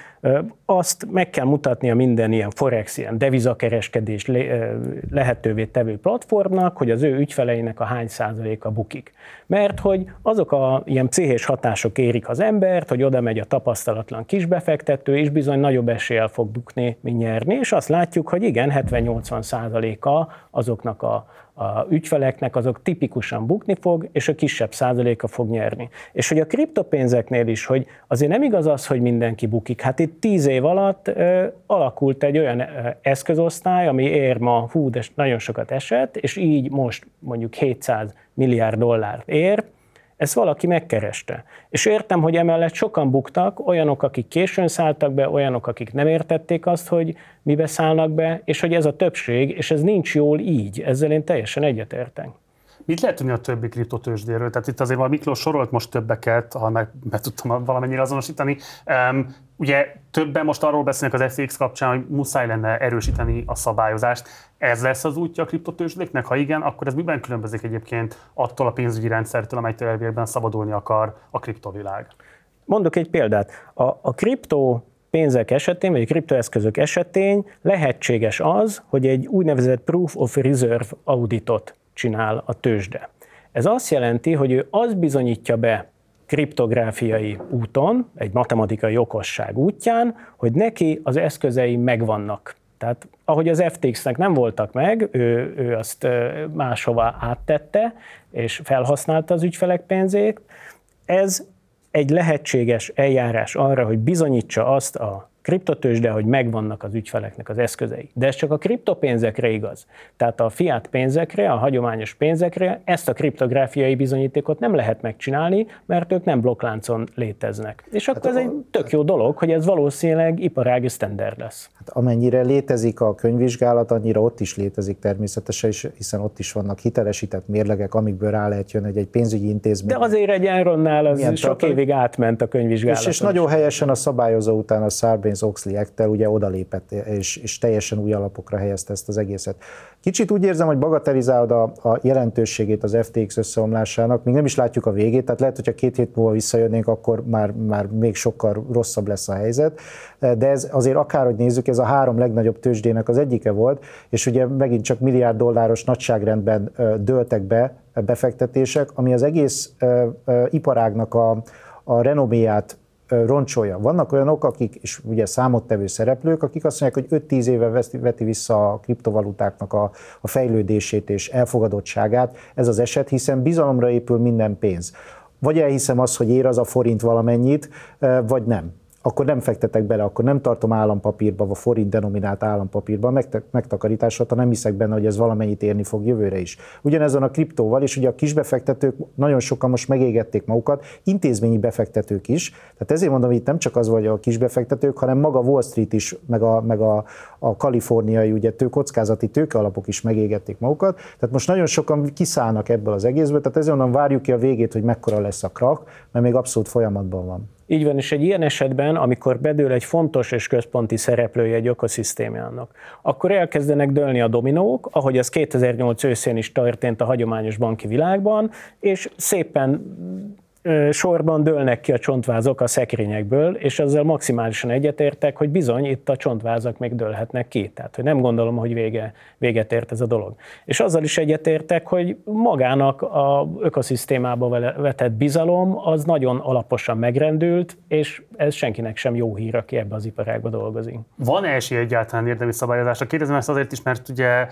azt meg kell mutatnia minden ilyen forex, ilyen devizakereskedés lehetővé tevő platformnak, hogy az ő ügyfeleinek a hány százaléka bukik. Mert hogy azok a ilyen pszichés hatások érik az embert, hogy oda megy a tapasztalatlan kisbefektető, és bizony nagyobb eséllyel fog bukni, mint nyerni, és azt látjuk, hogy igen, 70-80 százaléka azoknak a a ügyfeleknek azok tipikusan bukni fog, és a kisebb százaléka fog nyerni. És hogy a kriptopénzeknél is, hogy azért nem igaz az, hogy mindenki bukik. Hát itt tíz év alatt ö, alakult egy olyan ö, eszközosztály, ami ér ma, hú, de nagyon sokat esett, és így most mondjuk 700 milliárd dollárt ér, ezt valaki megkereste. És értem, hogy emellett sokan buktak, olyanok, akik későn szálltak be, olyanok, akik nem értették azt, hogy mibe szállnak be, és hogy ez a többség, és ez nincs jól így. Ezzel én teljesen egyetértek. Mit lehet tudni a többi kriptotősdéről? Tehát itt azért a Miklós sorolt most többeket, ha meg be tudtam valamennyire azonosítani. Um, ugye többen most arról beszélnek az FTX kapcsán, hogy muszáj lenne erősíteni a szabályozást. Ez lesz az útja a kriptotősdéknek? Ha igen, akkor ez miben különbözik egyébként attól a pénzügyi rendszertől, amelytől elvégben szabadulni akar a kriptovilág? Mondok egy példát. A, a kripto pénzek esetén, vagy a kriptoeszközök esetén lehetséges az, hogy egy úgynevezett Proof of Reserve auditot csinál a tőzsde. Ez azt jelenti, hogy ő azt bizonyítja be kriptográfiai úton, egy matematikai okosság útján, hogy neki az eszközei megvannak. Tehát ahogy az FTX-nek nem voltak meg, ő, ő azt máshova áttette, és felhasználta az ügyfelek pénzét. Ez egy lehetséges eljárás arra, hogy bizonyítsa azt a kriptotősde, hogy megvannak az ügyfeleknek az eszközei. De ez csak a kriptopénzekre igaz. Tehát a fiat pénzekre, a hagyományos pénzekre ezt a kriptográfiai bizonyítékot nem lehet megcsinálni, mert ők nem blokkláncon léteznek. És hát akkor hát ez egy tök jó dolog, hogy ez valószínűleg iparági standard lesz. Hát amennyire létezik a könyvvizsgálat, annyira ott is létezik természetesen, hiszen ott is vannak hitelesített mérlegek, amikből rá lehet jönni, hogy egy pénzügyi intézmény. De azért egy Enronnál az sok évig átment a könyvvizsgálat. És, és nagyon helyesen a szabályozó után a Sarbanes Sarbanes-Oxley act ugye odalépett, és, és teljesen új alapokra helyezte ezt az egészet. Kicsit úgy érzem, hogy bagatelizálod a, a jelentőségét az FTX összeomlásának, még nem is látjuk a végét, tehát lehet, hogyha két hét múlva visszajönnénk, akkor már, már még sokkal rosszabb lesz a helyzet, de ez azért akárhogy nézzük, ez a három legnagyobb tőzsdének az egyike volt, és ugye megint csak milliárd dolláros nagyságrendben dőltek be befektetések, ami az egész iparágnak a, a renoméját roncsolja. Vannak olyanok, akik, és ugye számottevő szereplők, akik azt mondják, hogy 5-10 éve veti vissza a kriptovalutáknak a, a fejlődését és elfogadottságát. Ez az eset, hiszen bizalomra épül minden pénz. Vagy elhiszem azt, hogy ér az a forint valamennyit, vagy nem akkor nem fektetek bele, akkor nem tartom állampapírba, vagy forint denominált állampapírba. Megtakarításra, ha nem hiszek benne, hogy ez valamennyit érni fog jövőre is. Ugyanezon a kriptóval, és ugye a kisbefektetők nagyon sokan most megégették magukat, intézményi befektetők is, tehát ezért mondom, hogy itt nem csak az vagy a kisbefektetők, hanem maga Wall Street is, meg a, meg a, a kaliforniai ugye tő, kockázati tőkealapok is megégették magukat, tehát most nagyon sokan kiszállnak ebből az egészből, tehát ezért mondom, várjuk ki a végét, hogy mekkora lesz a krak, mert még abszolút folyamatban van. Így van, és egy ilyen esetben, amikor bedől egy fontos és központi szereplője egy ökoszisztémának, akkor elkezdenek dőlni a dominók, ahogy az 2008 őszén is történt a hagyományos banki világban, és szépen sorban dőlnek ki a csontvázok a szekrényekből, és ezzel maximálisan egyetértek, hogy bizony itt a csontvázak még dőlhetnek ki. Tehát, hogy nem gondolom, hogy vége, véget ért ez a dolog. És azzal is egyetértek, hogy magának a ökoszisztémába vetett bizalom az nagyon alaposan megrendült, és ez senkinek sem jó hír, aki ebbe az iparágba dolgozik. Van-e esély egyáltalán érdemi szabályozásra? Kérdezem ezt azért is, mert ugye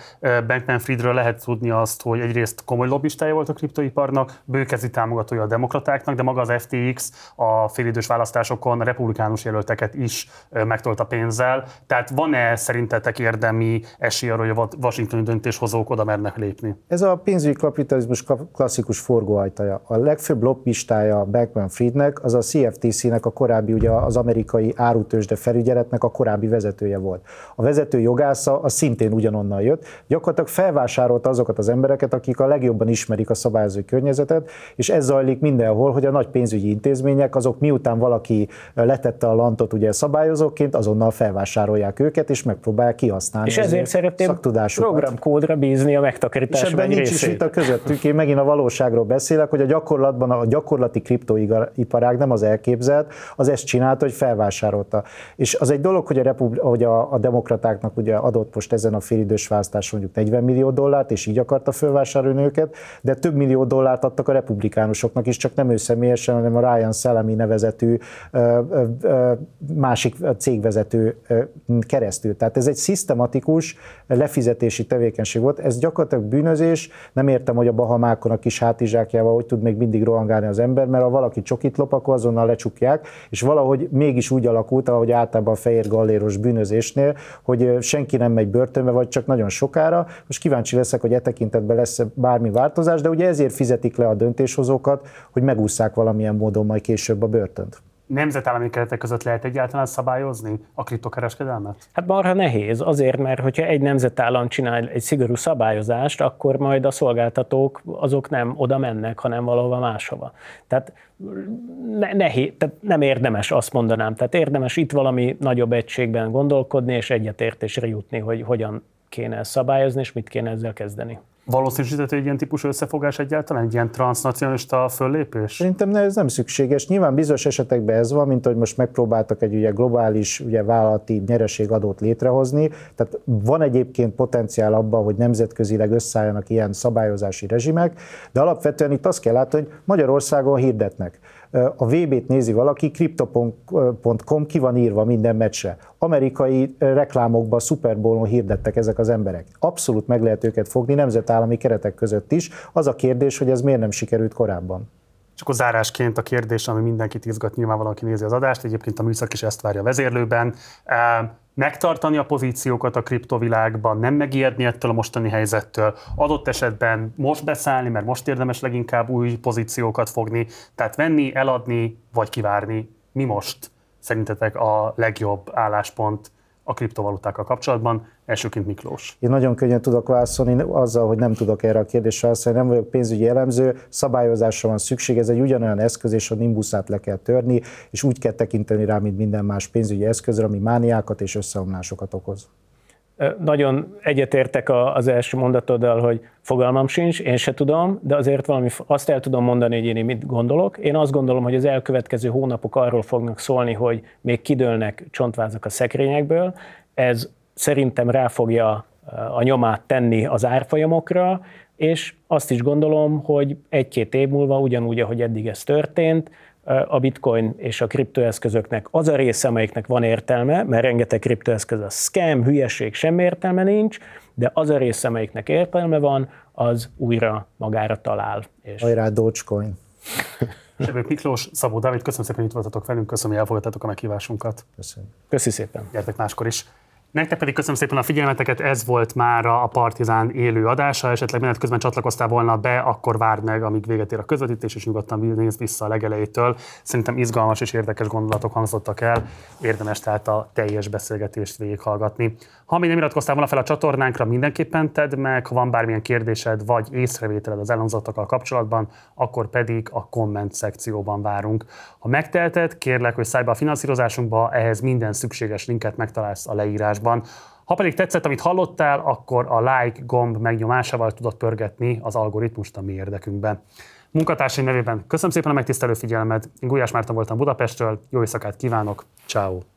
Bankman Friedről lehet tudni azt, hogy egyrészt komoly lobbistája volt a kriptoiparnak, bőkezi támogatója a demokraták, demokratáknak, de maga az FTX a félidős választásokon a republikánus jelölteket is megtolta pénzzel. Tehát van-e szerintetek érdemi esély arra, hogy a washingtoni döntéshozók oda mernek lépni? Ez a pénzügyi kapitalizmus klasszikus forgóajtaja. A legfőbb lobbistája Bankman Friednek az a CFTC-nek a korábbi, ugye az amerikai árutősde felügyeletnek a korábbi vezetője volt. A vezető jogásza az szintén ugyanonnan jött. Gyakorlatilag felvásárolta azokat az embereket, akik a legjobban ismerik a szabályozó környezetet, és ez zajlik mindenhol, hogy a nagy pénzügyi intézmények azok miután valaki letette a lantot ugye szabályozóként, azonnal felvásárolják őket, és megpróbálják kihasználni. És ezért szeretném programkódra bízni a megtakarítás És ebben nincs részét. is vita közöttük. Én megint a valóságról beszélek, hogy a gyakorlatban a gyakorlati kriptoiparág nem az elképzelt, az ezt csinálta, hogy felvásárolta. És az egy dolog, hogy a, republi- hogy a, a demokratáknak ugye adott most ezen a félidős választás mondjuk 40 millió dollárt, és így akarta felvásárolni őket, de több millió dollárt adtak a republikánusoknak is, csak nem ő személyesen, hanem a Ryan Szellemi nevezetű másik cégvezető keresztül. Tehát ez egy szisztematikus lefizetési tevékenység volt. Ez gyakorlatilag bűnözés. Nem értem, hogy a Bahamákon a kis hátizsákjával hogy tud még mindig rohangálni az ember, mert ha valaki csokit lop, akkor azonnal lecsukják, és valahogy mégis úgy alakult, ahogy általában a fehér galléros bűnözésnél, hogy senki nem megy börtönbe, vagy csak nagyon sokára. Most kíváncsi leszek, hogy e tekintetben lesz bármi változás, de ugye ezért fizetik le a döntéshozókat, hogy megúszszák megúszszák valamilyen módon majd később a börtönt. Nemzetállami keretek között lehet egyáltalán szabályozni a kriptokereskedelmet? Hát marha nehéz, azért, mert hogyha egy nemzetállam csinál egy szigorú szabályozást, akkor majd a szolgáltatók azok nem oda mennek, hanem valahova máshova. Tehát ne, nehéz, tehát nem érdemes, azt mondanám. Tehát érdemes itt valami nagyobb egységben gondolkodni, és egyetértésre jutni, hogy hogyan kéne ezt szabályozni, és mit kéne ezzel kezdeni. Valószínűsíthető egy ilyen típusú összefogás egyáltalán, egy ilyen transnacionalista föllépés? Szerintem ez nem szükséges. Nyilván bizonyos esetekben ez van, mint hogy most megpróbáltak egy ugye globális ugye vállalati nyereségadót létrehozni. Tehát van egyébként potenciál abban, hogy nemzetközileg összeálljanak ilyen szabályozási rezsimek, de alapvetően itt azt kell látni, hogy Magyarországon hirdetnek a VB-t nézi valaki, crypto.com ki van írva minden meccsre. Amerikai reklámokban, Super Bowl-on hirdettek ezek az emberek. Abszolút meg lehet őket fogni nemzetállami keretek között is. Az a kérdés, hogy ez miért nem sikerült korábban. És akkor zárásként a kérdés, ami mindenkit izgat, nyilván valaki nézi az adást, egyébként a műszak is ezt várja a vezérlőben megtartani a pozíciókat a kriptovilágban, nem megijedni ettől a mostani helyzettől, adott esetben most beszállni, mert most érdemes leginkább új pozíciókat fogni, tehát venni, eladni, vagy kivárni. Mi most szerintetek a legjobb álláspont a kriptovalutákkal kapcsolatban? Elsőként Miklós. Én nagyon könnyen tudok válaszolni azzal, hogy nem tudok erre a kérdésre válaszolni, nem vagyok pénzügyi elemző, szabályozásra van szükség, ez egy ugyanolyan eszköz, és a nimbuszát le kell törni, és úgy kell tekinteni rá, mint minden más pénzügyi eszközre, ami mániákat és összeomlásokat okoz. Nagyon egyetértek az első mondatoddal, hogy fogalmam sincs, én se tudom, de azért valami, azt el tudom mondani, hogy én mit gondolok. Én azt gondolom, hogy az elkövetkező hónapok arról fognak szólni, hogy még kidőlnek csontvázak a szekrényekből. Ez szerintem rá fogja a nyomát tenni az árfolyamokra, és azt is gondolom, hogy egy-két év múlva, ugyanúgy, ahogy eddig ez történt, a bitcoin és a kriptoeszközöknek az a része, amelyiknek van értelme, mert rengeteg kriptoeszköz a scam, hülyeség, semmi értelme nincs, de az a része, amelyiknek értelme van, az újra magára talál. És... Hajrá, Dogecoin! Sebők Miklós, Szabó Dávid, köszönöm szépen, hogy itt voltatok velünk, köszönöm, hogy elfogadtátok a meghívásunkat. Köszönöm. Köszi szépen. Gyertek máskor is. Nektek pedig köszönöm szépen a figyelmeteket, ez volt már a Partizán élő adása, esetleg menet közben csatlakoztál volna be, akkor várd meg, amíg véget ér a közvetítés, és nyugodtan nézd vissza a legelejétől. Szerintem izgalmas és érdekes gondolatok hangzottak el, érdemes tehát a teljes beszélgetést végighallgatni. Ha még nem iratkoztál volna fel a csatornánkra, mindenképpen tedd meg, ha van bármilyen kérdésed vagy észrevételed az elhangzottakkal kapcsolatban, akkor pedig a komment szekcióban várunk. Ha megtelted, kérlek, hogy szállj be a finanszírozásunkba, ehhez minden szükséges linket megtalálsz a leírásban. Ha pedig tetszett, amit hallottál, akkor a like gomb megnyomásával tudod pörgetni az algoritmust a mi érdekünkben. Munkatársai nevében köszönöm szépen a megtisztelő figyelmet. Én Gulyás Márton voltam Budapestről, jó éjszakát kívánok, ciao.